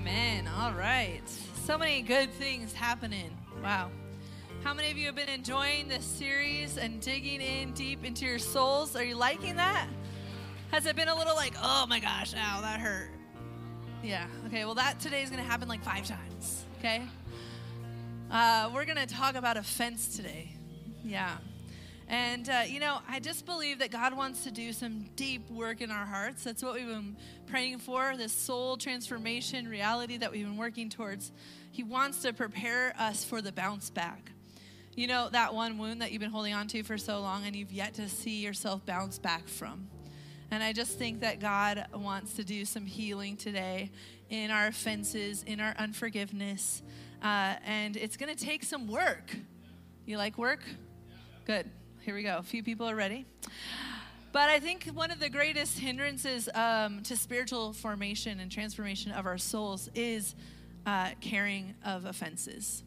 Amen. All right. So many good things happening. Wow. How many of you have been enjoying this series and digging in deep into your souls? Are you liking that? Has it been a little like, oh my gosh, ow, that hurt? Yeah. Okay. Well, that today is going to happen like five times. Okay. Uh, we're going to talk about offense today. Yeah. And, uh, you know, I just believe that God wants to do some deep work in our hearts. That's what we've been praying for this soul transformation reality that we've been working towards. He wants to prepare us for the bounce back. You know, that one wound that you've been holding on to for so long and you've yet to see yourself bounce back from. And I just think that God wants to do some healing today in our offenses, in our unforgiveness. Uh, and it's going to take some work. You like work? Good. Here we go. A few people are ready. But I think one of the greatest hindrances um, to spiritual formation and transformation of our souls is uh, carrying of offenses.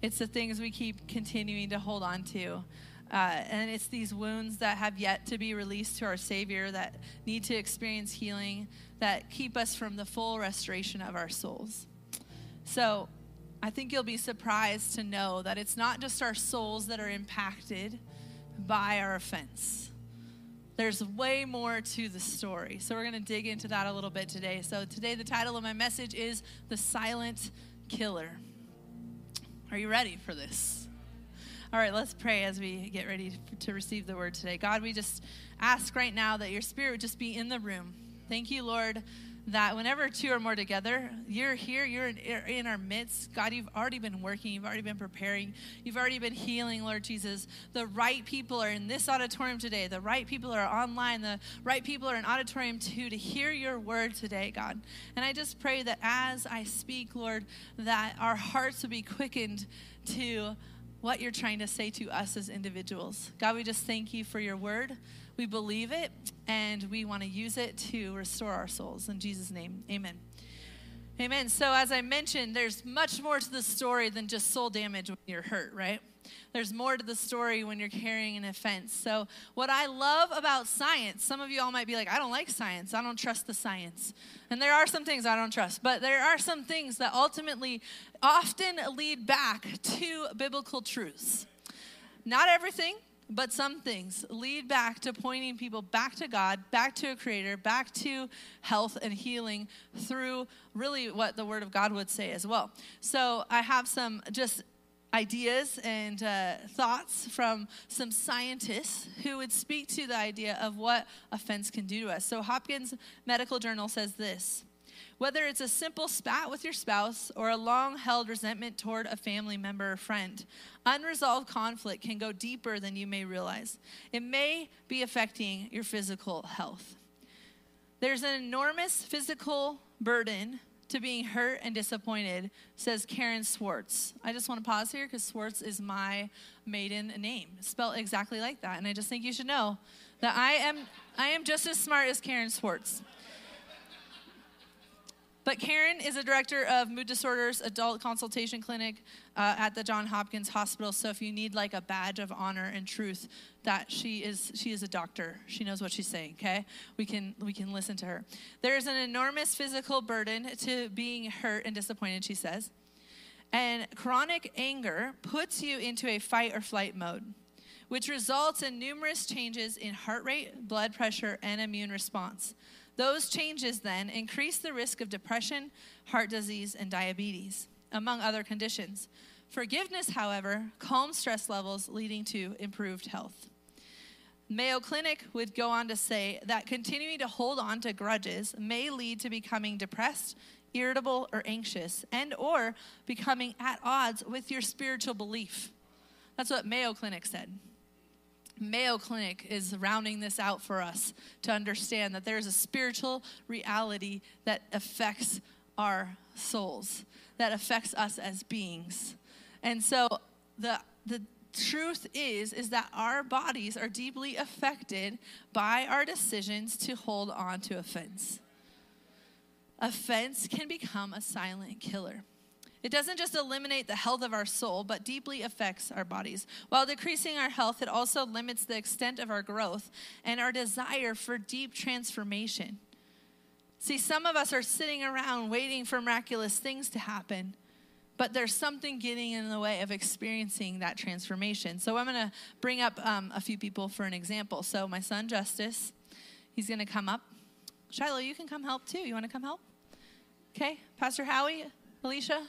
It's the things we keep continuing to hold on to. Uh, and it's these wounds that have yet to be released to our Savior that need to experience healing that keep us from the full restoration of our souls. So I think you'll be surprised to know that it's not just our souls that are impacted by our offense. There's way more to the story. So we're going to dig into that a little bit today. So today, the title of my message is The Silent Killer. Are you ready for this? All right, let's pray as we get ready to receive the word today. God, we just ask right now that your spirit would just be in the room. Thank you, Lord, that whenever two or more together, you're here, you're in, in, our midst. God, you've already been working, you've already been preparing, you've already been healing, Lord Jesus. The right people are in this auditorium today, the right people are online, the right people are in auditorium two to hear your word today, God. And I just pray that as I speak, Lord, that our hearts will be quickened to what you're trying to say to us as individuals. God, we just thank you for your word. We believe it and we want to use it to restore our souls. In Jesus' name, amen. Amen. So, as I mentioned, there's much more to the story than just soul damage when you're hurt, right? There's more to the story when you're carrying an offense. So, what I love about science, some of you all might be like, I don't like science. I don't trust the science. And there are some things I don't trust, but there are some things that ultimately often lead back to biblical truths. Not everything, but some things lead back to pointing people back to God, back to a creator, back to health and healing through really what the word of God would say as well. So I have some just ideas and uh, thoughts from some scientists who would speak to the idea of what offense can do to us. So, Hopkins Medical Journal says this whether it's a simple spat with your spouse or a long held resentment toward a family member or friend, unresolved conflict can go deeper than you may realize. It may be affecting your physical health. There's an enormous physical burden to being hurt and disappointed, says Karen Swartz. I just want to pause here because Swartz is my maiden name, spelled exactly like that. And I just think you should know that I am, I am just as smart as Karen Swartz. But Karen is a director of mood disorders adult consultation clinic uh, at the John Hopkins Hospital. So if you need like a badge of honor and truth, that she is she is a doctor. She knows what she's saying. Okay, we can we can listen to her. There is an enormous physical burden to being hurt and disappointed. She says, and chronic anger puts you into a fight or flight mode which results in numerous changes in heart rate, blood pressure, and immune response. Those changes then increase the risk of depression, heart disease, and diabetes, among other conditions. Forgiveness, however, calms stress levels, leading to improved health. Mayo Clinic would go on to say that continuing to hold on to grudges may lead to becoming depressed, irritable, or anxious, and or becoming at odds with your spiritual belief. That's what Mayo Clinic said. Mayo Clinic is rounding this out for us to understand that there's a spiritual reality that affects our souls, that affects us as beings. And so the the truth is is that our bodies are deeply affected by our decisions to hold on to offense. Offense can become a silent killer. It doesn't just eliminate the health of our soul, but deeply affects our bodies. While decreasing our health, it also limits the extent of our growth and our desire for deep transformation. See, some of us are sitting around waiting for miraculous things to happen, but there's something getting in the way of experiencing that transformation. So I'm going to bring up um, a few people for an example. So my son Justice, he's going to come up. Shiloh, you can come help too. You want to come help? Okay, Pastor Howie, Alicia.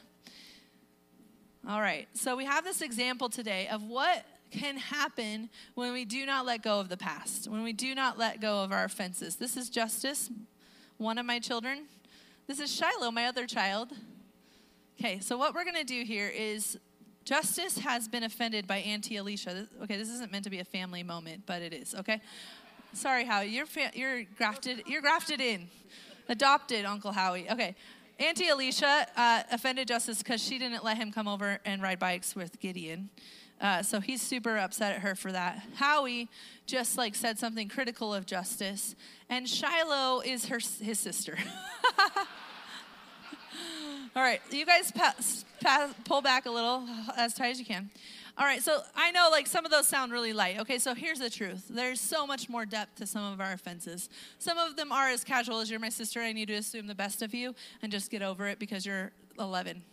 All right, so we have this example today of what can happen when we do not let go of the past, when we do not let go of our offenses. This is Justice, one of my children. This is Shiloh, my other child. Okay, so what we're to do here is Justice has been offended by Auntie Alicia. Okay, this isn't meant to be a family moment, but it is, okay? Sorry, Howie, you're, fa- you're, grafted, you're grafted in. Adopted Uncle Howie. Okay. Auntie Alicia uh, offended Justice because she didn't let him come over and ride bikes with Gideon. Uh, so he's super upset at her for that. Howie just like said something critical of Justice, and Shiloh is her his sister. All right, you guys pull back a little as tight as you can. All right, so I know like some of those sound really light. Okay, so here's the truth there's so much more depth to some of our offenses. Some of them are as casual as you're my sister, I need to assume the best of you and just get over it because you're 11.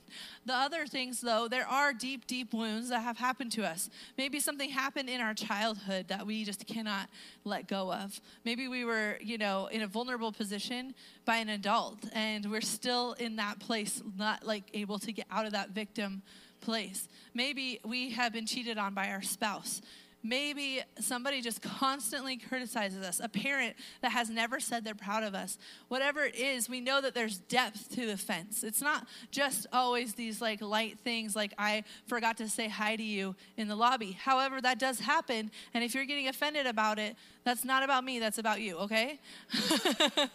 The other things, though, there are deep, deep wounds that have happened to us. Maybe something happened in our childhood that we just cannot let go of. Maybe we were, you know, in a vulnerable position by an adult and we're still in that place, not like able to get out of that victim place. Maybe we have been cheated on by our spouse. Maybe somebody just constantly criticizes us, a parent that has never said they're proud of us. Whatever it is, we know that there's depth to the fence. It's not just always these like light things like I forgot to say hi to you in the lobby. However, that does happen, and if you're getting offended about it, that's not about me, that's about you, okay?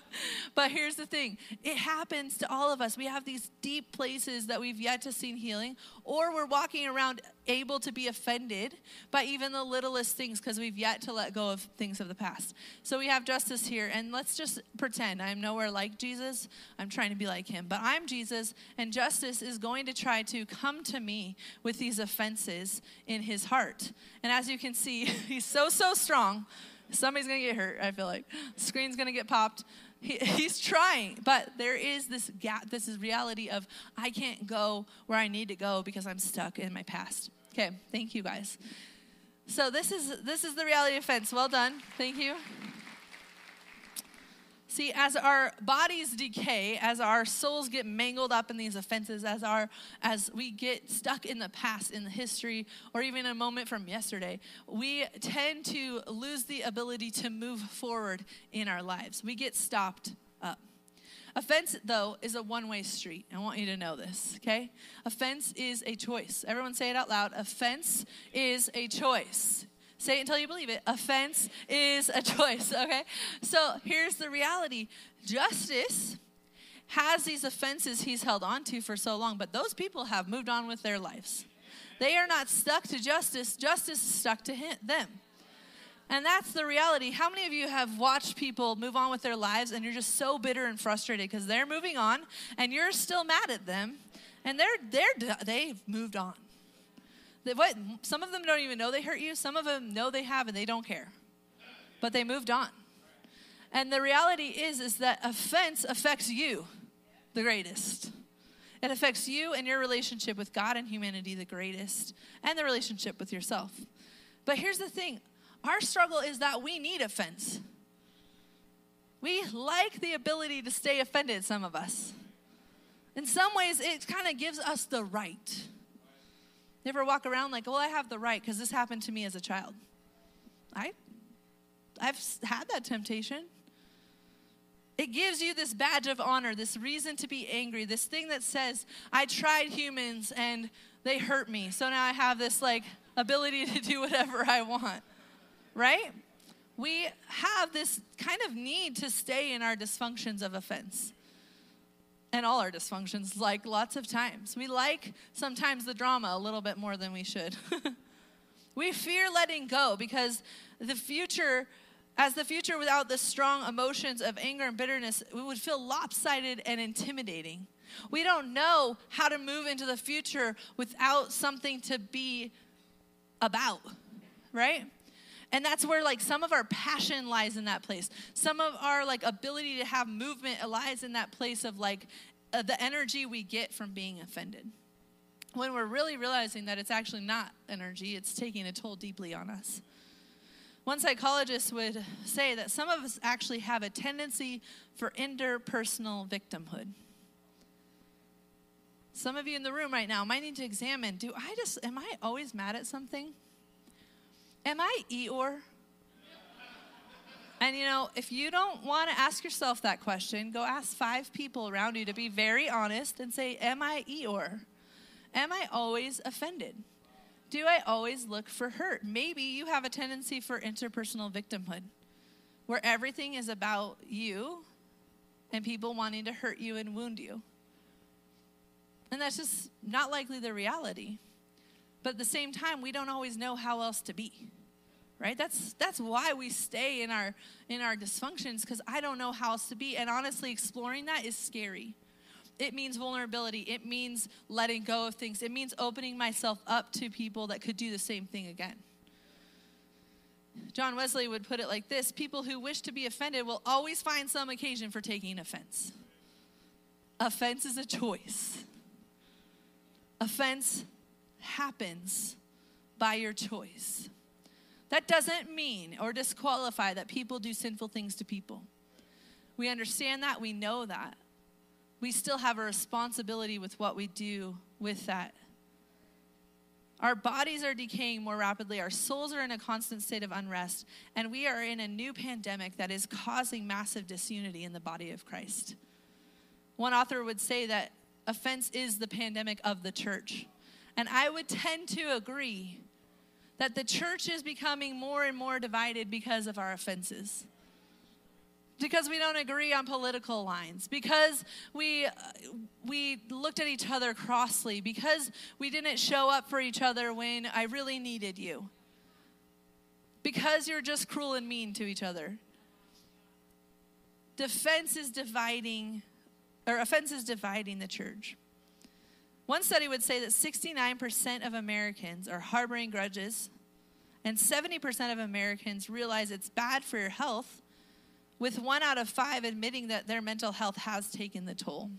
but here's the thing it happens to all of us. We have these deep places that we've yet to see healing, or we're walking around able to be offended by even the littlest things because we've yet to let go of things of the past. So we have justice here, and let's just pretend I'm nowhere like Jesus. I'm trying to be like him, but I'm Jesus, and justice is going to try to come to me with these offenses in his heart. And as you can see, he's so, so strong Somebody's to get hurt, I feel like. Screen's to get popped. He, he's trying, but there is this gap, this is reality of I can't go where I need to go because I'm stuck in my past. Okay, thank you guys. So this is this is the reality of fence. Well done. Thank you. See, as our bodies decay, as our souls get mangled up in these offenses, as our as we get stuck in the past, in the history, or even a moment from yesterday, we tend to lose the ability to move forward in our lives. We get stopped up. Offense, though, is a one way street. I want you to know this, okay? Offense is a choice. Everyone say it out loud. Offense is a choice. Say it until you believe it. Offense is a choice, okay? So here's the reality justice has these offenses he's held on to for so long, but those people have moved on with their lives. They are not stuck to justice, justice is stuck to him, them. And that's the reality. How many of you have watched people move on with their lives and you're just so bitter and frustrated because they're moving on and you're still mad at them and they're they're they've moved on. What? Some of them don't even know they hurt you. Some of them know they have and they don't care. But they moved on. And the reality is is that offense affects you the greatest. It affects you and your relationship with God and humanity the greatest, and the relationship with yourself. But here's the thing our struggle is that we need offense. We like the ability to stay offended, some of us. In some ways, it kind of gives us the right you ever walk around like, well, I have the right because this happened to me as a child? I, I've had that temptation. It gives you this badge of honor, this reason to be angry, this thing that says, I tried humans and they hurt me. So now I have this like ability to do whatever I want. Right? We have this kind of need to stay in our dysfunctions of offense and all our dysfunctions, like lots of times. We like sometimes the drama a little bit more than we should. we fear letting go because the future, as the future without the strong emotions of anger and bitterness, we would feel lopsided and intimidating. We don't know how to move into the future without something to be about, right? And that's where like some of our passion lies in that place. Some of our like ability to have movement lies in that place of like uh, the energy we get from being offended. When we're really realizing that it's actually not energy, it's taking a toll deeply on us. One psychologist would say that some of us actually have a tendency for interpersonal victimhood. Some of you in the room right now might need to examine do I just, am I always mad at something? Am I Eeyore? And you know, if you don't want to ask yourself that question, go ask five people around you to be very honest and say, Am I Eeyore? Am I always offended? Do I always look for hurt? Maybe you have a tendency for interpersonal victimhood, where everything is about you and people wanting to hurt you and wound you. And that's just not likely the reality. But at the same time, we don't always know how else to be. Right? That's that's why we stay in our in our dysfunctions because I don't know how else to be. And honestly, exploring that is scary. It means vulnerability. It means letting go of things. It means opening myself up to people that could do the same thing again. John Wesley would put it like this People who wish to be offended will always find some occasion for taking offense. Offense is a choice. Offense happens by your choice. That doesn't mean or disqualify that people do sinful things to people. We understand that, we know that we still have a responsibility with what we do with that. Our bodies are decaying more rapidly. Our souls are in a constant state of unrest. And we are in a new pandemic that is causing massive disunity in the body of Christ. One author would say that offense is the pandemic of the church. And I would tend to agree that the church is becoming more and more divided because of our offenses. Because we don't agree on political lines. Because we uh, we looked at each other crossly. Because we didn't show up for each other when I really needed you. Because you're just cruel and mean to each other. Defense is dividing or offense is dividing the church one study would say that 69% of Americans are harboring grudges and 70% of Americans realize it's bad for your health with one out of five admitting that their mental health has taken the toll.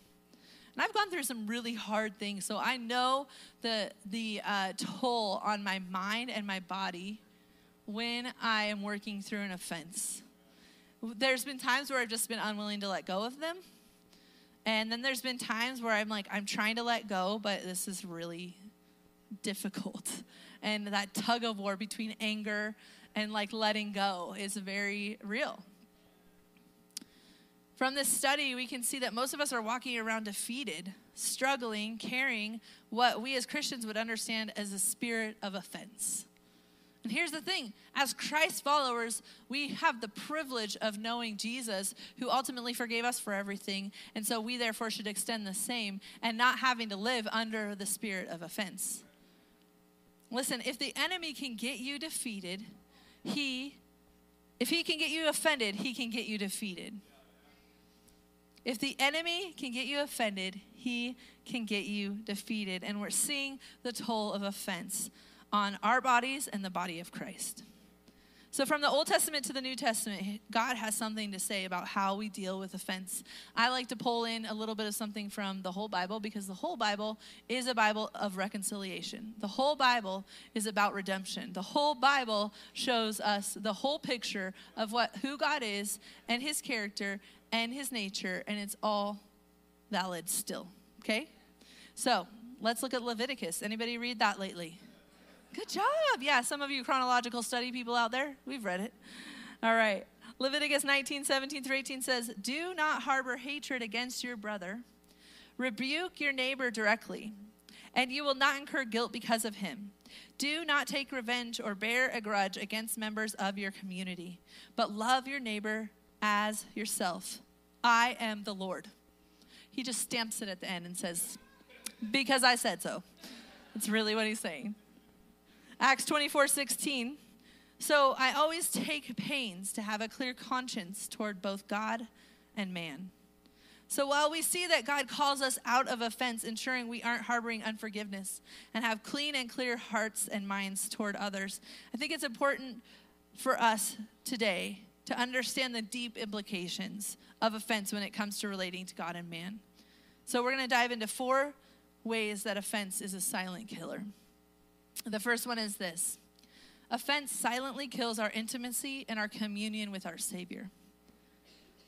And I've gone through some really hard things, so I know the, the uh, toll on my mind and my body when I am working through an offense. There's been times where I've just been unwilling to let go of them. And then there's been times where I'm like, I'm trying to let go, but this is really difficult. And that tug of war between anger and like letting go is very real. From this study, we can see that most of us are walking around defeated, struggling, carrying what we as Christians would understand as a spirit of offense. And here's the thing as Christ followers, we have the privilege of knowing Jesus, who ultimately forgave us for everything. And so we therefore should extend the same and not having to live under the spirit of offense. Listen, if the enemy can get you defeated, he, if he can get you offended, he can get you defeated. If the enemy can get you offended, he can get you defeated. And we're seeing the toll of offense on our bodies and the body of Christ. So, from the Old Testament to the New Testament, God has something to say about how we deal with offense. I like to pull in a little bit of something from the whole Bible because the whole Bible is a Bible of reconciliation. The whole Bible is about redemption. The whole Bible shows us the whole picture of what who God is and his character and his nature, and it's all valid still. Okay? So let's look at Leviticus. Anybody read that lately? Good job. Yeah, some of you chronological study people out there, we've read it. All right. Leviticus 19, 17 through 18 says, Do not harbor hatred against your brother. Rebuke your neighbor directly, and you will not incur guilt because of him. Do not take revenge or bear a grudge against members of your community, but love your neighbor as yourself. I am the Lord. He just stamps it at the end and says, Because I said so. That's really what he's saying. Acts 24 16. So I always take pains to have a clear conscience toward both God and man. So while we see that God calls us out of offense, ensuring we aren't harboring unforgiveness and have clean and clear hearts and minds toward others, I think it's important for us today to understand the deep implications of offense when it comes to relating to God and man. So, we're going to dive into four ways that offense is a silent killer. The first one is this offense silently kills our intimacy and our communion with our Savior.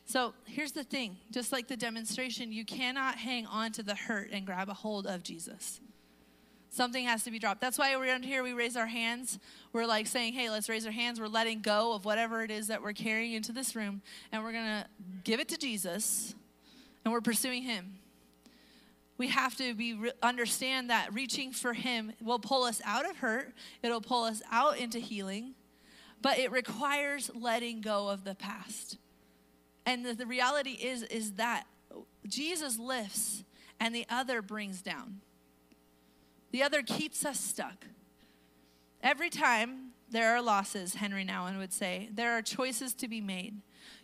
So here's the thing just like the demonstration, you cannot hang on to the hurt and grab a hold of Jesus. Something has to be dropped. That's why around here we raise our hands. We're like saying, hey, let's raise our hands. We're letting go of whatever it is that we're carrying into this room, and we're going to give it to Jesus, and we're pursuing Him. We have to be understand that reaching for Him will pull us out of hurt. It'll pull us out into healing, but it requires letting go of the past. And the, the reality is is that Jesus lifts, and the other brings down. The other keeps us stuck. Every time there are losses, Henry Nouwen would say, there are choices to be made.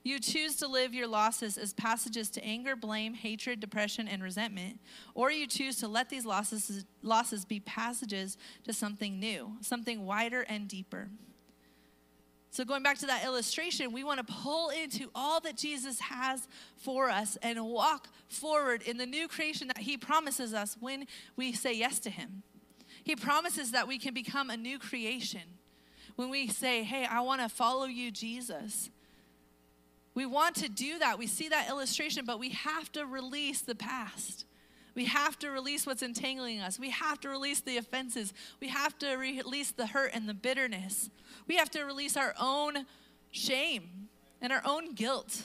You choose to live your losses as passages to anger, blame, hatred, depression, and resentment, or you choose to let these losses, losses be passages to something new, something wider and deeper. So, going back to that illustration, we want to pull into all that Jesus has for us and walk forward in the new creation that He promises us when we say yes to Him. He promises that we can become a new creation when we say, Hey, I want to follow you, Jesus. We want to do that. We see that illustration, but we have to release the past. We have to release what's entangling us. We have to release the offenses. We have to release the hurt and the bitterness. We have to release our own shame and our own guilt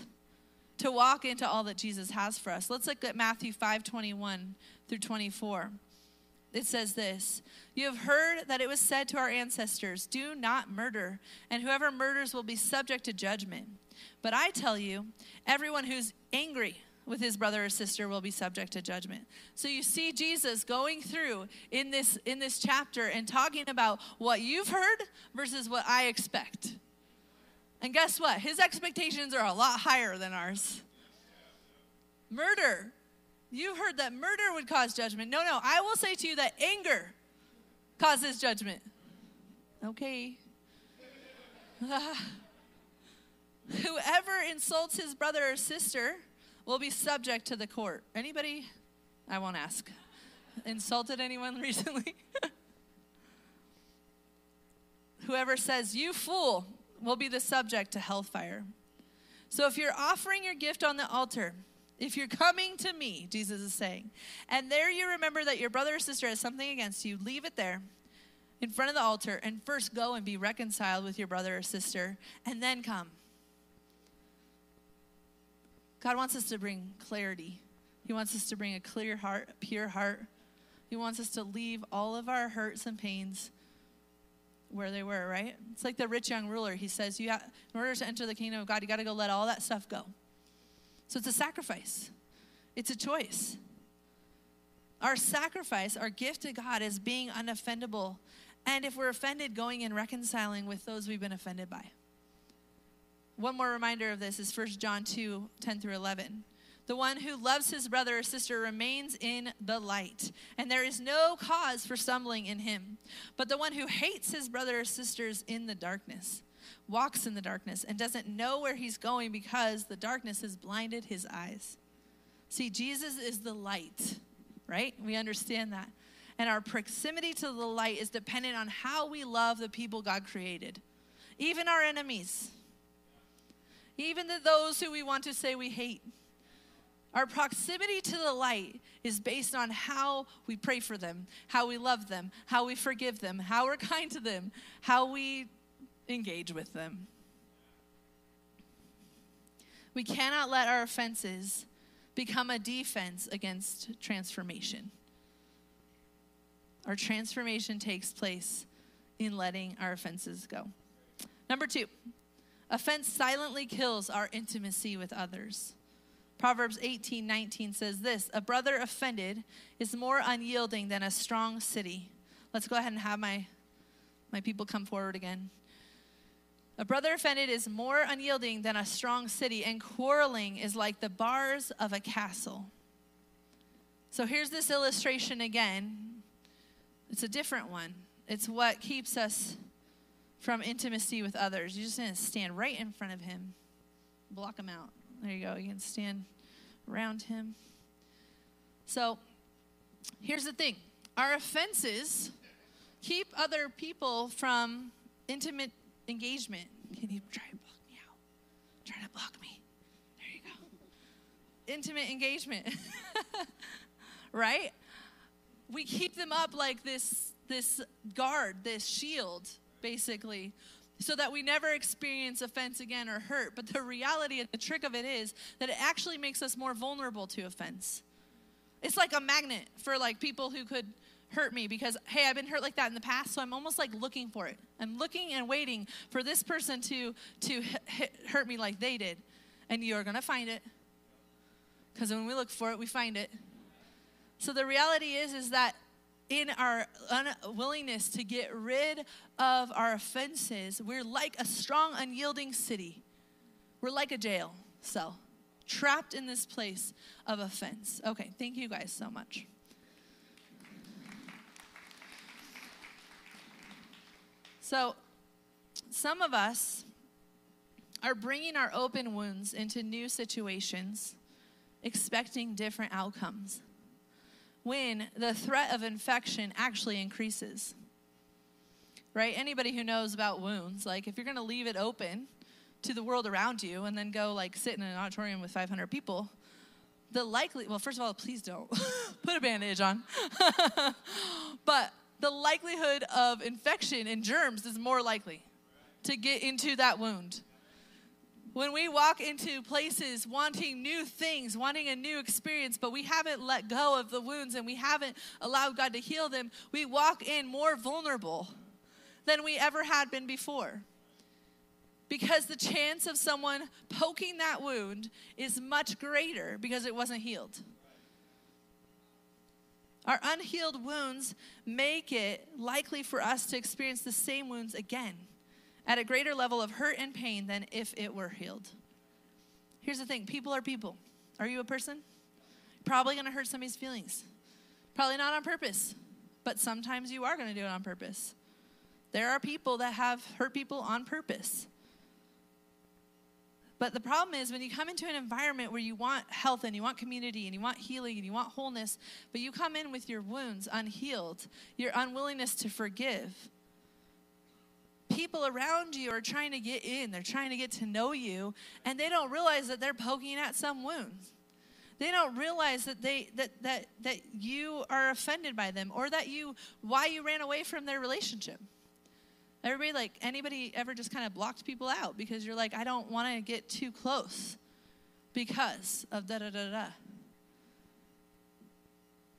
to walk into all that Jesus has for us. Let's look at Matthew 5 21 through 24. It says this You have heard that it was said to our ancestors, Do not murder, and whoever murders will be subject to judgment. But I tell you, everyone who's angry, with his brother or sister will be subject to judgment. So you see Jesus going through in this in this chapter and talking about what you've heard versus what I expect. And guess what? His expectations are a lot higher than ours. Murder. You heard that murder would cause judgment. No, no, I will say to you that anger causes judgment. Okay. Whoever insults his brother or sister will be subject to the court. Anybody? I won't ask. Insulted anyone recently? Whoever says, You fool, will be the subject to hellfire. So if you're offering your gift on the altar, if you're coming to me, Jesus is saying, and there you remember that your brother or sister has something against you, leave it there in front of the altar and first go and be reconciled with your brother or sister, and then come. God wants us to bring clarity. He wants us to bring a clear heart, a pure heart. He wants us to leave all of our hurts and pains where they were, right? It's like the rich young ruler. He says, you have, in order to enter the kingdom of God, you got to go let all that stuff go. So it's a sacrifice, it's a choice. Our sacrifice, our gift to God is being unoffendable. And if we're offended, going and reconciling with those we've been offended by. One more reminder of this is 1 John 2 10 through 11. The one who loves his brother or sister remains in the light, and there is no cause for stumbling in him. But the one who hates his brother or sisters is in the darkness walks in the darkness and doesn't know where he's going because the darkness has blinded his eyes. See, Jesus is the light, right? We understand that. And our proximity to the light is dependent on how we love the people God created, even our enemies even to those who we want to say we hate. Our proximity to the light is based on how we pray for them, how we love them, how we forgive them, how we're kind to them, how we engage with them. We cannot let our offenses become a defense against transformation. Our transformation takes place in letting our offenses go. Number two, Offense silently kills our intimacy with others. Proverbs 18 19 says this A brother offended is more unyielding than a strong city. Let's go ahead and have my, my people come forward again. A brother offended is more unyielding than a strong city, and quarreling is like the bars of a castle. So here's this illustration again. It's a different one. It's what keeps us from intimacy with others. You're just going to stand right in front of him, block him out. There you go. You can stand around him. So here's the thing our offenses keep other people from intimate engagement. Can you try to block me out? Try to block me. There you go. Intimate engagement. right? We keep them up like this this guard, this shield, basically, so that we never experience offense again or hurt. But the reality, and the trick of it is that it actually makes us more vulnerable to offense. It's like a magnet for like people who could hurt me because hey i've been hurt like that in the past so i'm almost like looking for it. I'm looking and waiting for this person to to hurt me like they did and you're gonna find it. Because when we look for it we find it. So the reality is is that in our unwillingness to get rid of our offenses we're like a strong unyielding city. We're like a jail cell trapped in this place of offense. Okay thank you guys so much So, some of us are bringing our open wounds into new situations, expecting different outcomes, when the threat of infection actually increases. Right? Anybody who knows about wounds, like if you're going to leave it open to the world around you and then go like sit in an auditorium with 500 people, the likely, well, first of all, please don't put a bandage on. but the likelihood of infection and germs is more likely to get into that wound. When we walk into places wanting new things, wanting a new experience, but we haven't let go of the wounds and we haven't allowed God to heal them, we walk in more vulnerable than we ever had been before. Because the chance of someone poking that wound is much greater because it wasn't healed. Our unhealed wounds make it likely for us to experience the same wounds again at a greater level of hurt and pain than if it were healed. Here's the thing people are people. Are you a person? Probably gonna hurt somebody's feelings. Probably not on purpose, but sometimes you are gonna do it on purpose. There are people that have hurt people on purpose. But the problem is when you come into an environment where you want health and you want community and you want healing and you want wholeness, but you come in with your wounds unhealed, your unwillingness to forgive. People around you are trying to get in, they're trying to get to know you, and they don't realize that they're poking at some wounds. They don't realize that they that that that you are offended by them or that you why you ran away from their relationship. Everybody, like, anybody ever just kind of blocked people out because you're like, I don't want to get too close because of da da da da.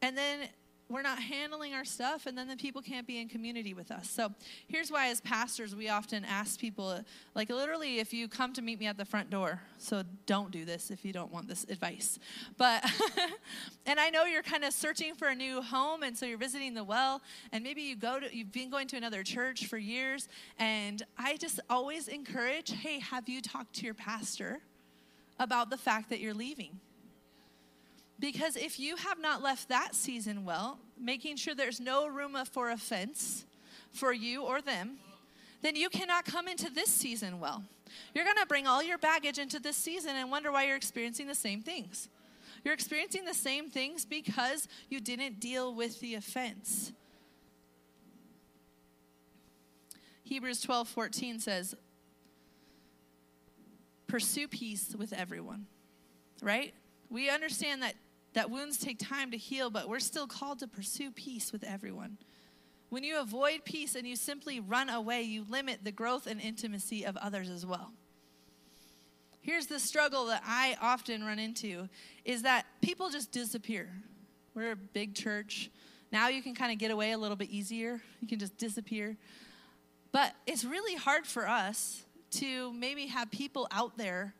And then we're not handling our stuff, and then the people can't be in community with us. So here's why, as pastors, we often ask people, like, literally, if you come to meet me at the front door, so don't do this if you don't want this advice. But, and I know you're kind of searching for a new home, and so you're visiting the well, and maybe you go to, you've been going to another church for years, and I just always encourage, hey, have you talked to your pastor about the fact that you're leaving? Because if you have not left that season well, making sure there's no room for offense for you or them, then you cannot come into this season well. You're going to bring all your baggage into this season and wonder why you're experiencing the same things. You're experiencing the same things because you didn't deal with the offense. Hebrews 12 14 says, Pursue peace with everyone, right? We understand that that wounds take time to heal, but we're still called to pursue peace with everyone. When you avoid peace and you simply run away, you limit the growth and intimacy of others as well. Here's the struggle that I often run into is that people just disappear. We're a big church. Now you can kind of get away a little bit easier. You can just disappear. But it's really hard for us to maybe have people out there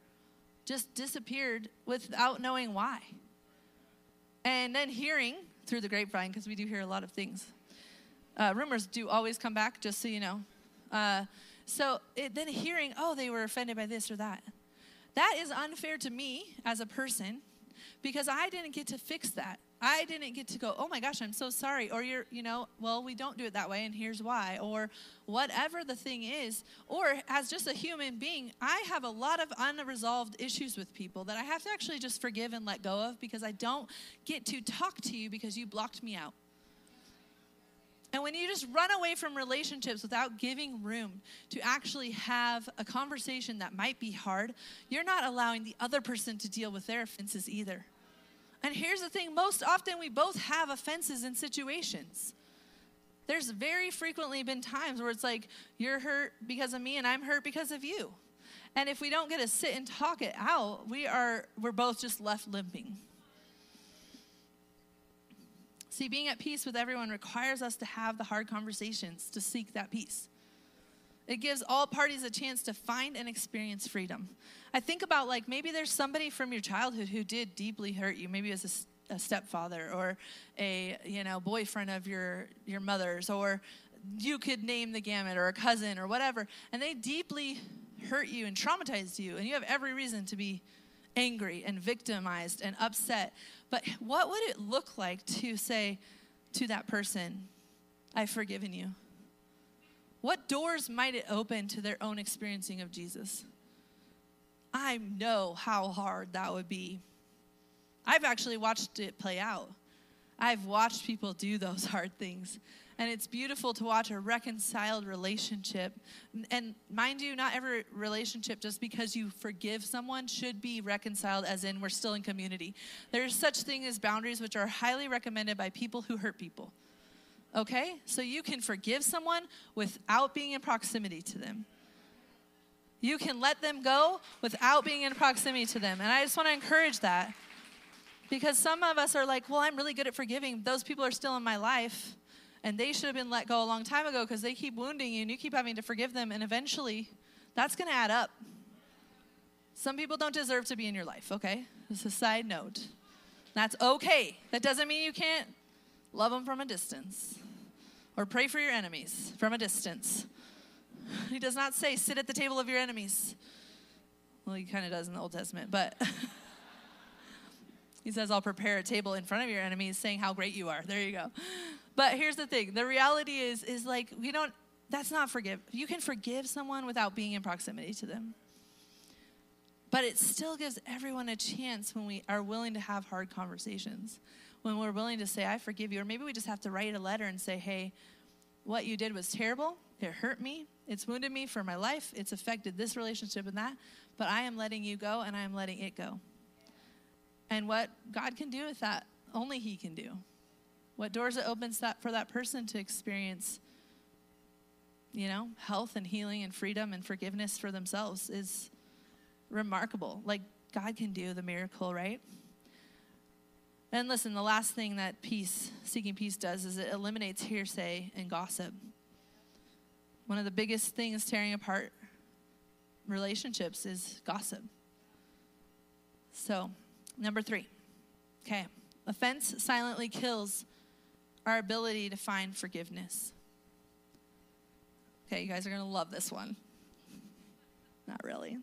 just disappeared without knowing why. And then hearing through the grapevine, because we do hear a lot of things. Uh, rumors do always come back, just so you know. Uh, so it, then hearing, oh, they were offended by this or that. That is unfair to me as a person because I didn't get to fix that. I didn't get to go, oh my gosh, I'm so sorry. Or you're, you know, well, we don't do it that way and here's why. Or whatever the thing is. Or as just a human being, I have a lot of unresolved issues with people that I have to actually just forgive and let go of because I don't get to talk to you because you blocked me out. And when you just run away from relationships without giving room to actually have a conversation that might be hard, you're not allowing the other person to deal with their offenses either. And here's the thing most often we both have offenses in situations. There's very frequently been times where it's like, you're hurt because of me and I'm hurt because of you. And if we don't get to sit and talk it out, we are we're both just left limping. See, being at peace with everyone requires us to have the hard conversations to seek that peace. It gives all parties a chance to find and experience freedom. I think about like maybe there's somebody from your childhood who did deeply hurt you. Maybe as a, a stepfather or a you know boyfriend of your your mother's, or you could name the gamut, or a cousin, or whatever, and they deeply hurt you and traumatized you, and you have every reason to be angry and victimized and upset. But what would it look like to say to that person, I've forgiven you? What doors might it open to their own experiencing of Jesus? I know how hard that would be. I've actually watched it play out. I've watched people do those hard things. And it's beautiful to watch a reconciled relationship. And mind you, not every relationship, just because you forgive someone, should be reconciled, as in we're still in community. There's such thing as boundaries, which are highly recommended by people who hurt people. Okay? So you can forgive someone without being in proximity to them. You can let them go without being in proximity to them. And I just want to encourage that. Because some of us are like, well, I'm really good at forgiving. Those people are still in my life. And they should have been let go a long time ago because they keep wounding you and you keep having to forgive them. And eventually, that's going to add up. Some people don't deserve to be in your life, okay? Just a side note. That's okay. That doesn't mean you can't love them from a distance or pray for your enemies from a distance. He does not say, sit at the table of your enemies. Well, he kind of does in the Old Testament, but he says, I'll prepare a table in front of your enemies, saying how great you are. There you go. But here's the thing the reality is, is like, we don't, that's not forgive. You can forgive someone without being in proximity to them. But it still gives everyone a chance when we are willing to have hard conversations, when we're willing to say, I forgive you. Or maybe we just have to write a letter and say, hey, what you did was terrible. It hurt me. It's wounded me for my life. It's affected this relationship and that. But I am letting you go and I am letting it go. And what God can do with that, only He can do. What doors it opens that for that person to experience, you know, health and healing and freedom and forgiveness for themselves is remarkable. Like God can do the miracle, right? And listen, the last thing that peace, seeking peace does is it eliminates hearsay and gossip. One of the biggest things tearing apart relationships is gossip. So, number three. Okay. Offense silently kills our ability to find forgiveness. Okay, you guys are going to love this one. Not really.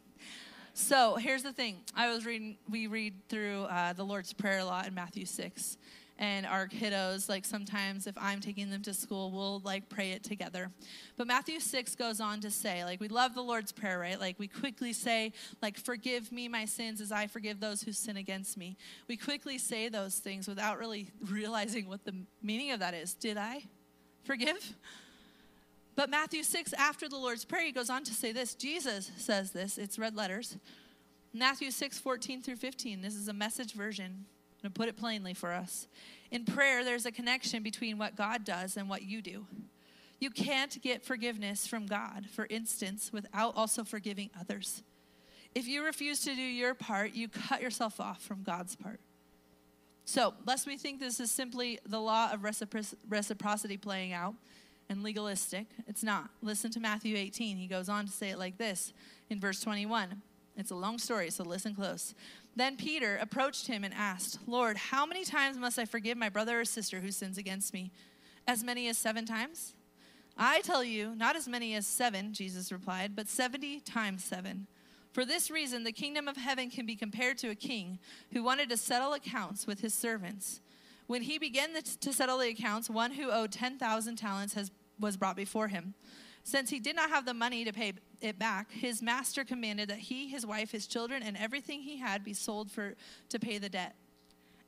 So here's the thing. I was reading, we read through uh, the Lord's Prayer a lot in Matthew 6. And our kiddos, like sometimes if I'm taking them to school, we'll like pray it together. But Matthew 6 goes on to say, like, we love the Lord's Prayer, right? Like, we quickly say, like, forgive me my sins as I forgive those who sin against me. We quickly say those things without really realizing what the meaning of that is. Did I forgive? But Matthew 6, after the Lord's Prayer, he goes on to say this. Jesus says this, it's red letters. Matthew 6, 14 through 15. This is a message version. I'm going to put it plainly for us. In prayer, there's a connection between what God does and what you do. You can't get forgiveness from God, for instance, without also forgiving others. If you refuse to do your part, you cut yourself off from God's part. So, lest we think this is simply the law of reciprocity playing out, and legalistic. It's not. Listen to Matthew 18. He goes on to say it like this in verse 21. It's a long story, so listen close. Then Peter approached him and asked, Lord, how many times must I forgive my brother or sister who sins against me? As many as seven times? I tell you, not as many as seven, Jesus replied, but 70 times seven. For this reason, the kingdom of heaven can be compared to a king who wanted to settle accounts with his servants. When he began to settle the accounts, one who owed 10,000 talents has, was brought before him. Since he did not have the money to pay it back, his master commanded that he, his wife, his children, and everything he had be sold for, to pay the debt.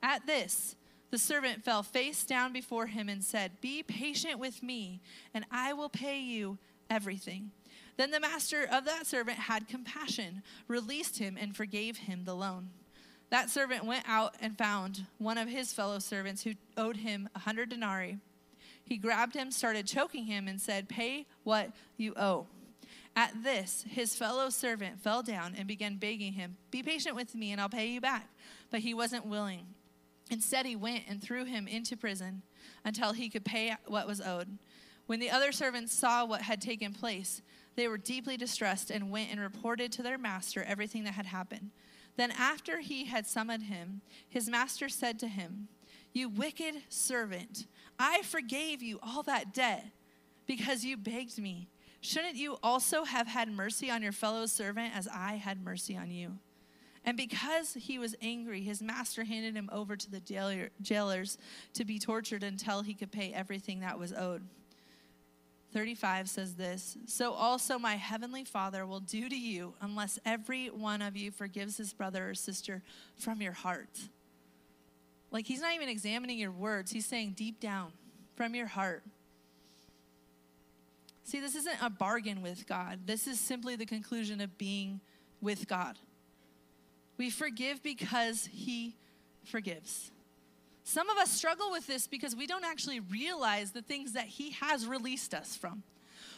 At this, the servant fell face down before him and said, Be patient with me, and I will pay you everything. Then the master of that servant had compassion, released him, and forgave him the loan. That servant went out and found one of his fellow servants who owed him a hundred denarii. He grabbed him, started choking him, and said, Pay what you owe. At this, his fellow servant fell down and began begging him, Be patient with me, and I'll pay you back. But he wasn't willing. Instead, he went and threw him into prison until he could pay what was owed. When the other servants saw what had taken place, they were deeply distressed and went and reported to their master everything that had happened. Then, after he had summoned him, his master said to him, You wicked servant, I forgave you all that debt because you begged me. Shouldn't you also have had mercy on your fellow servant as I had mercy on you? And because he was angry, his master handed him over to the jailer, jailers to be tortured until he could pay everything that was owed. 35 says this So also my heavenly Father will do to you unless every one of you forgives his brother or sister from your heart. Like he's not even examining your words, he's saying deep down from your heart. See, this isn't a bargain with God, this is simply the conclusion of being with God. We forgive because he forgives. Some of us struggle with this because we don't actually realize the things that He has released us from.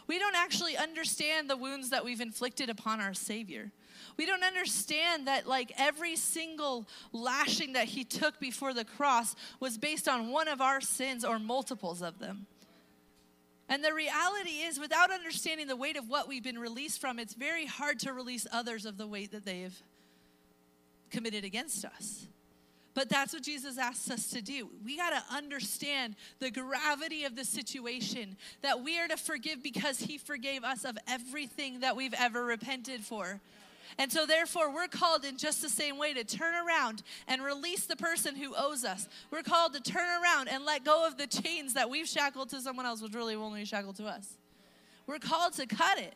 We don't actually understand the wounds that we've inflicted upon our Savior. We don't understand that, like, every single lashing that He took before the cross was based on one of our sins or multiples of them. And the reality is, without understanding the weight of what we've been released from, it's very hard to release others of the weight that they've committed against us. But that's what Jesus asks us to do. We got to understand the gravity of the situation, that we are to forgive because He forgave us of everything that we've ever repented for. And so, therefore, we're called in just the same way to turn around and release the person who owes us. We're called to turn around and let go of the chains that we've shackled to someone else, which really only shackled to us. We're called to cut it.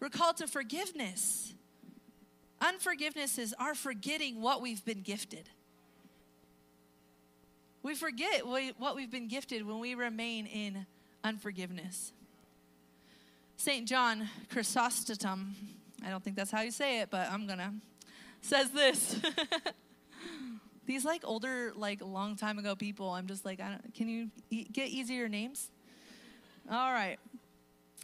We're called to forgiveness. Unforgiveness is our forgetting what we've been gifted. We forget what we've been gifted when we remain in unforgiveness. St. John Chrysostom, I don't think that's how you say it, but I'm gonna, says this. These like older, like long time ago people, I'm just like, I don't, can you e- get easier names? All right.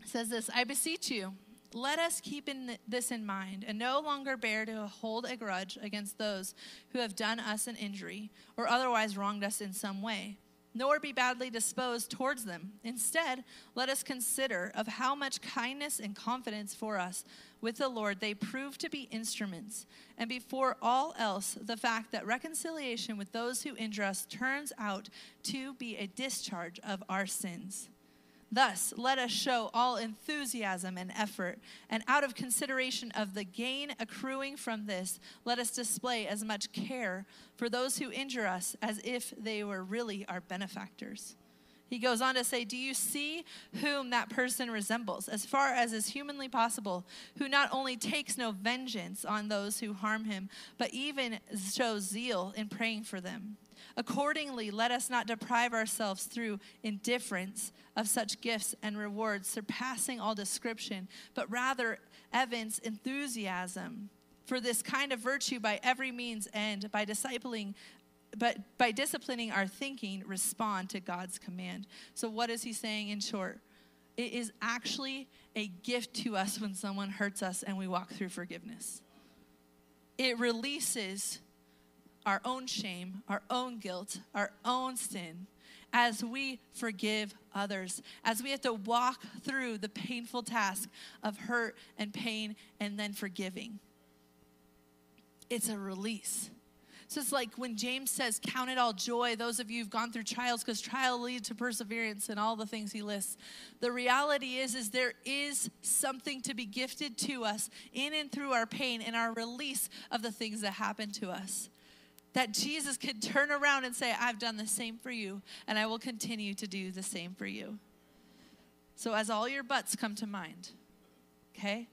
Says this I beseech you let us keep in this in mind and no longer bear to hold a grudge against those who have done us an injury or otherwise wronged us in some way, nor be badly disposed towards them. Instead, let us consider of how much kindness and confidence for us with the Lord they prove to be instruments, and before all else, the fact that reconciliation with those who injure us turns out to be a discharge of our sins. Thus, let us show all enthusiasm and effort, and out of consideration of the gain accruing from this, let us display as much care for those who injure us as if they were really our benefactors. He goes on to say, Do you see whom that person resembles, as far as is humanly possible, who not only takes no vengeance on those who harm him, but even shows zeal in praying for them? Accordingly, let us not deprive ourselves through indifference of such gifts and rewards surpassing all description, but rather evince enthusiasm for this kind of virtue by every means and by discipling but by disciplining our thinking respond to God's command. So what is he saying in short? It is actually a gift to us when someone hurts us and we walk through forgiveness. It releases our own shame, our own guilt, our own sin as we forgive others, as we have to walk through the painful task of hurt and pain and then forgiving. It's a release. So it's like when James says, Count it all joy, those of you who've gone through trials, because trial leads to perseverance and all the things he lists. The reality is, is there is something to be gifted to us in and through our pain and our release of the things that happen to us that Jesus could turn around and say, I've done the same for you, and I will continue to do the same for you. So, as all your buts come to mind, okay,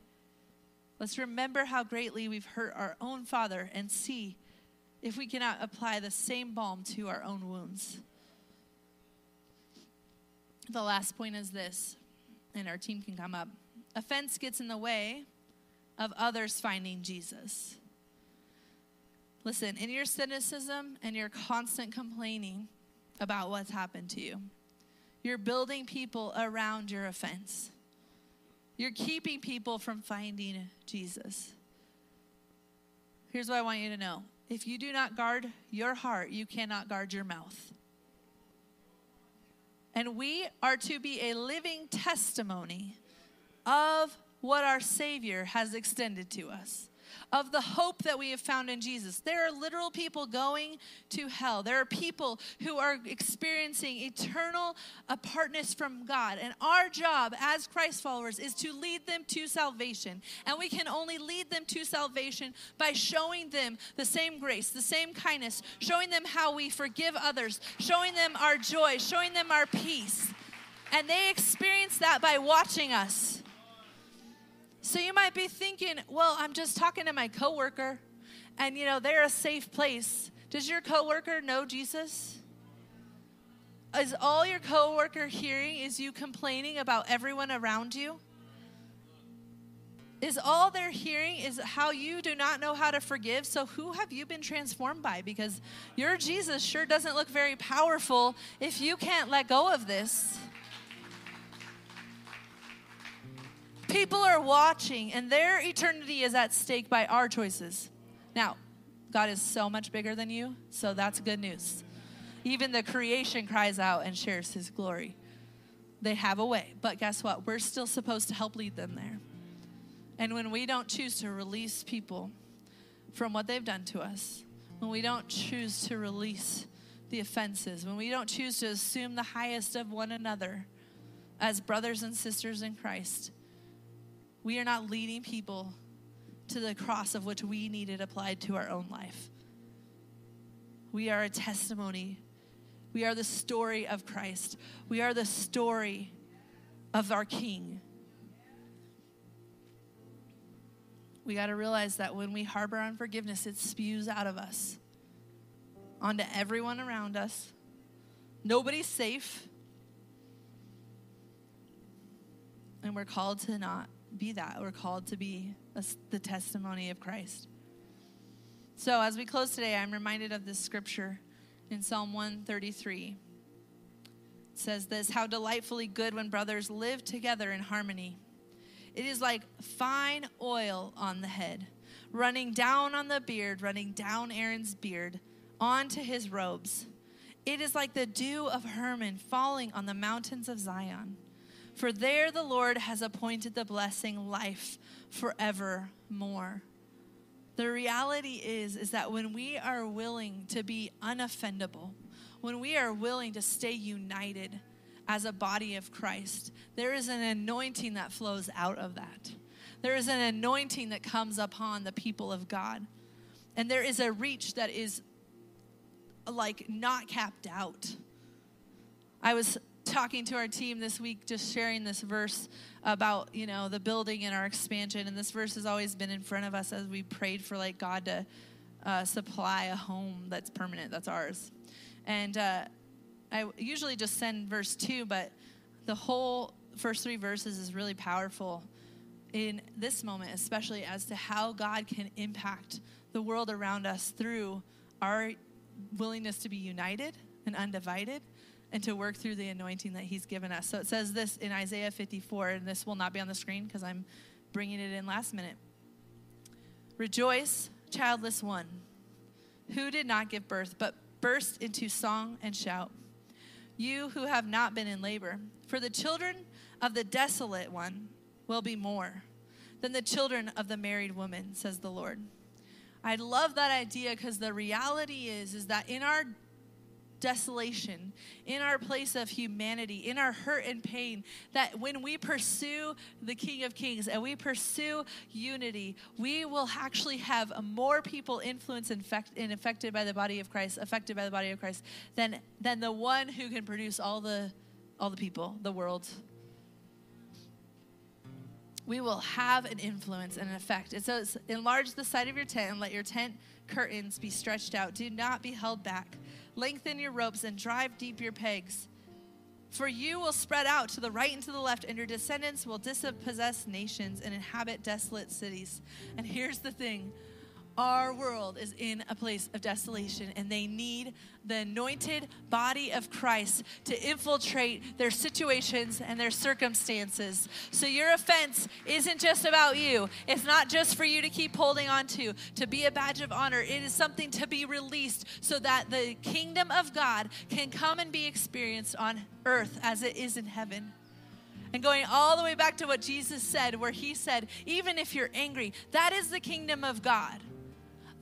let's remember how greatly we've hurt our own Father and see if we cannot apply the same balm to our own wounds. The last point is this, and our team can come up. Offense gets in the way of others finding Jesus. Listen, in your cynicism and your constant complaining about what's happened to you, you're building people around your offense. You're keeping people from finding Jesus. Here's what I want you to know if you do not guard your heart, you cannot guard your mouth. And we are to be a living testimony of what our Savior has extended to us of the hope that we have found in Jesus. There are literal people going to hell. There are people who are experiencing eternal apartness from God. And our job as Christ followers is to lead them to salvation. And we can only lead them to salvation by showing them the same grace, the same kindness, showing them how we forgive others, showing them our joy, showing them our peace. And they experience that by watching us. So you might be thinking, well, I'm just talking to my coworker and you know, they're a safe place. Does your coworker know Jesus? Is all your coworker hearing is you complaining about everyone around you? Is all they're hearing is how you do not know how to forgive? So who have you been transformed by? Because your Jesus sure doesn't look very powerful if you can't let go of this. People are watching, and their eternity is at stake by our choices. Now, God is so much bigger than you, so that's good news. Even the creation cries out and shares his glory. They have a way, but guess what? We're still supposed to help lead them there. And when we don't choose to release people from what they've done to us, when we don't choose to release the offenses, when we don't choose to assume the highest of one another as brothers and sisters in Christ, we are not leading people to the cross of which we needed applied to our own life. We are a testimony. We are the story of Christ. We are the story of our King. We got to realize that when we harbor unforgiveness, it spews out of us onto everyone around us. Nobody's safe. And we're called to not be that. We're called to be a, the testimony of Christ. So, as we close today, I'm reminded of this scripture in Psalm 133. It says this How delightfully good when brothers live together in harmony. It is like fine oil on the head, running down on the beard, running down Aaron's beard, onto his robes. It is like the dew of Hermon falling on the mountains of Zion. For there the Lord has appointed the blessing life forevermore. The reality is is that when we are willing to be unoffendable, when we are willing to stay united as a body of Christ, there is an anointing that flows out of that. There is an anointing that comes upon the people of God. And there is a reach that is like not capped out. I was talking to our team this week, just sharing this verse about, you know, the building and our expansion. And this verse has always been in front of us as we prayed for, like, God to uh, supply a home that's permanent, that's ours. And uh, I usually just send verse two, but the whole first three verses is really powerful in this moment, especially as to how God can impact the world around us through our willingness to be united and undivided and to work through the anointing that He's given us. So it says this in Isaiah 54, and this will not be on the screen because I'm bringing it in last minute. Rejoice, childless one, who did not give birth, but burst into song and shout. You who have not been in labor, for the children of the desolate one will be more than the children of the married woman, says the Lord. I love that idea because the reality is, is that in our desolation, in our place of humanity, in our hurt and pain, that when we pursue the King of Kings and we pursue unity, we will actually have more people influenced and, and affected by the body of Christ, affected by the body of Christ, than, than the one who can produce all the, all the people, the world we will have an influence and an effect. It says, enlarge the side of your tent and let your tent curtains be stretched out. Do not be held back. Lengthen your ropes and drive deep your pegs. For you will spread out to the right and to the left, and your descendants will dispossess nations and inhabit desolate cities. And here's the thing our world is in a place of desolation and they need the anointed body of Christ to infiltrate their situations and their circumstances. So your offense isn't just about you. It's not just for you to keep holding on to, to be a badge of honor. It is something to be released so that the kingdom of God can come and be experienced on earth as it is in heaven. And going all the way back to what Jesus said, where he said, even if you're angry, that is the kingdom of God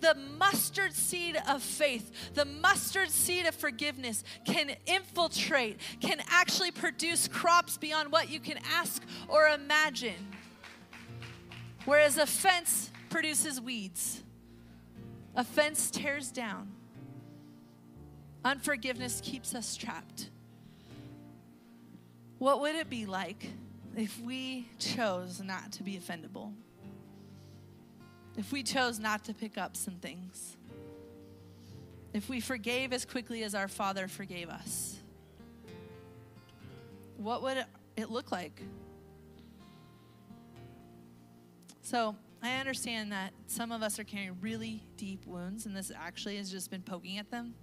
the mustard seed of faith, the mustard seed of forgiveness can infiltrate, can actually produce crops beyond what you can ask or imagine. Whereas offense produces weeds, offense tears down, unforgiveness keeps us trapped. What would it be like if we chose not to be offendable? If we chose not to pick up some things, if we forgave as quickly as our Father forgave us, what would it look like? So, I understand that some of us are carrying really deep wounds, and this actually has just been poking at them.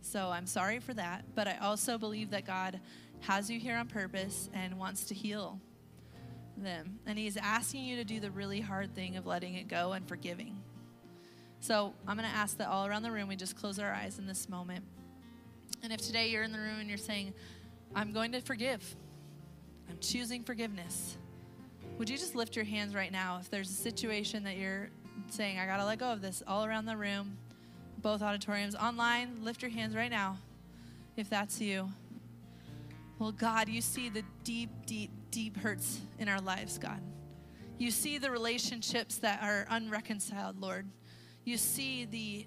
So, I'm sorry for that. But I also believe that God has you here on purpose and wants to heal them. And He's asking you to do the really hard thing of letting it go and forgiving. So I'm going to ask that all around the room we just close our eyes in this moment. And if today you're in the room and you're saying, I'm going to forgive, I'm choosing forgiveness, would you just lift your hands right now if there's a situation that you're saying, I got to let go of this all around the room, both auditoriums, online, lift your hands right now if that's you. Well, God, you see the deep, deep, deep hurts in our lives, God. You see the relationships that are unreconciled, Lord. You see the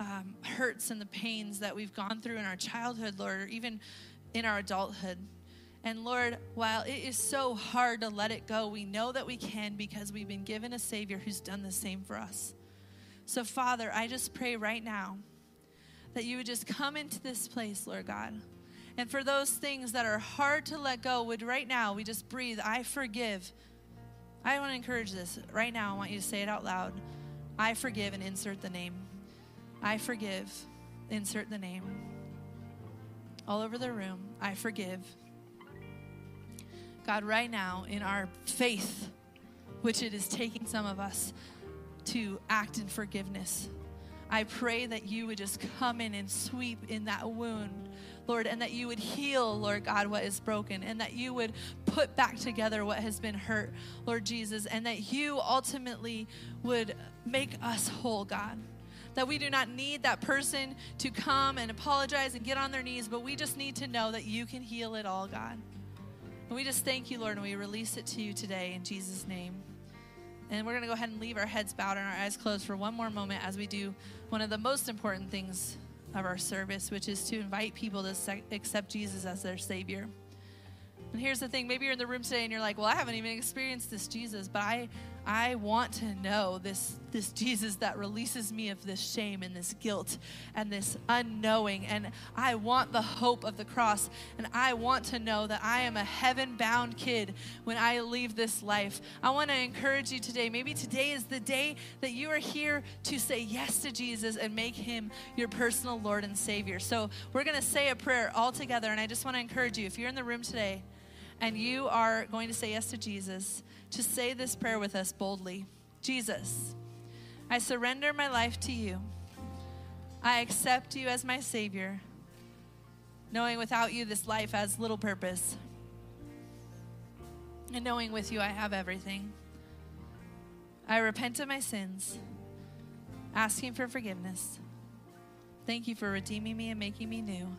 um, hurts and the pains that we've gone through in our childhood, Lord, or even in our adulthood. And Lord, while it is so hard to let it go, we know that we can because we've been given a Savior who's done the same for us. So, Father, I just pray right now that you would just come into this place, Lord God. And for those things that are hard to let go, would right now we just breathe, I forgive. I want to encourage this. Right now, I want you to say it out loud. I forgive and insert the name. I forgive, insert the name. All over the room, I forgive. God, right now, in our faith, which it is taking some of us to act in forgiveness, I pray that you would just come in and sweep in that wound Lord, and that you would heal, Lord God, what is broken, and that you would put back together what has been hurt, Lord Jesus, and that you ultimately would make us whole, God. That we do not need that person to come and apologize and get on their knees, but we just need to know that you can heal it all, God. And we just thank you, Lord, and we release it to you today in Jesus' name. And we're going to go ahead and leave our heads bowed and our eyes closed for one more moment as we do one of the most important things of our service, which is to invite people to accept Jesus as their Savior. And here's the thing maybe you're in the room today and you're like, well, I haven't even experienced this Jesus, but I, I want to know this, this Jesus that releases me of this shame and this guilt and this unknowing. And I want the hope of the cross. And I want to know that I am a heaven bound kid when I leave this life. I want to encourage you today. Maybe today is the day that you are here to say yes to Jesus and make him your personal Lord and Savior. So we're going to say a prayer all together. And I just want to encourage you if you're in the room today, and you are going to say yes to Jesus, to say this prayer with us boldly Jesus, I surrender my life to you. I accept you as my Savior, knowing without you this life has little purpose, and knowing with you I have everything. I repent of my sins, asking for forgiveness. Thank you for redeeming me and making me new.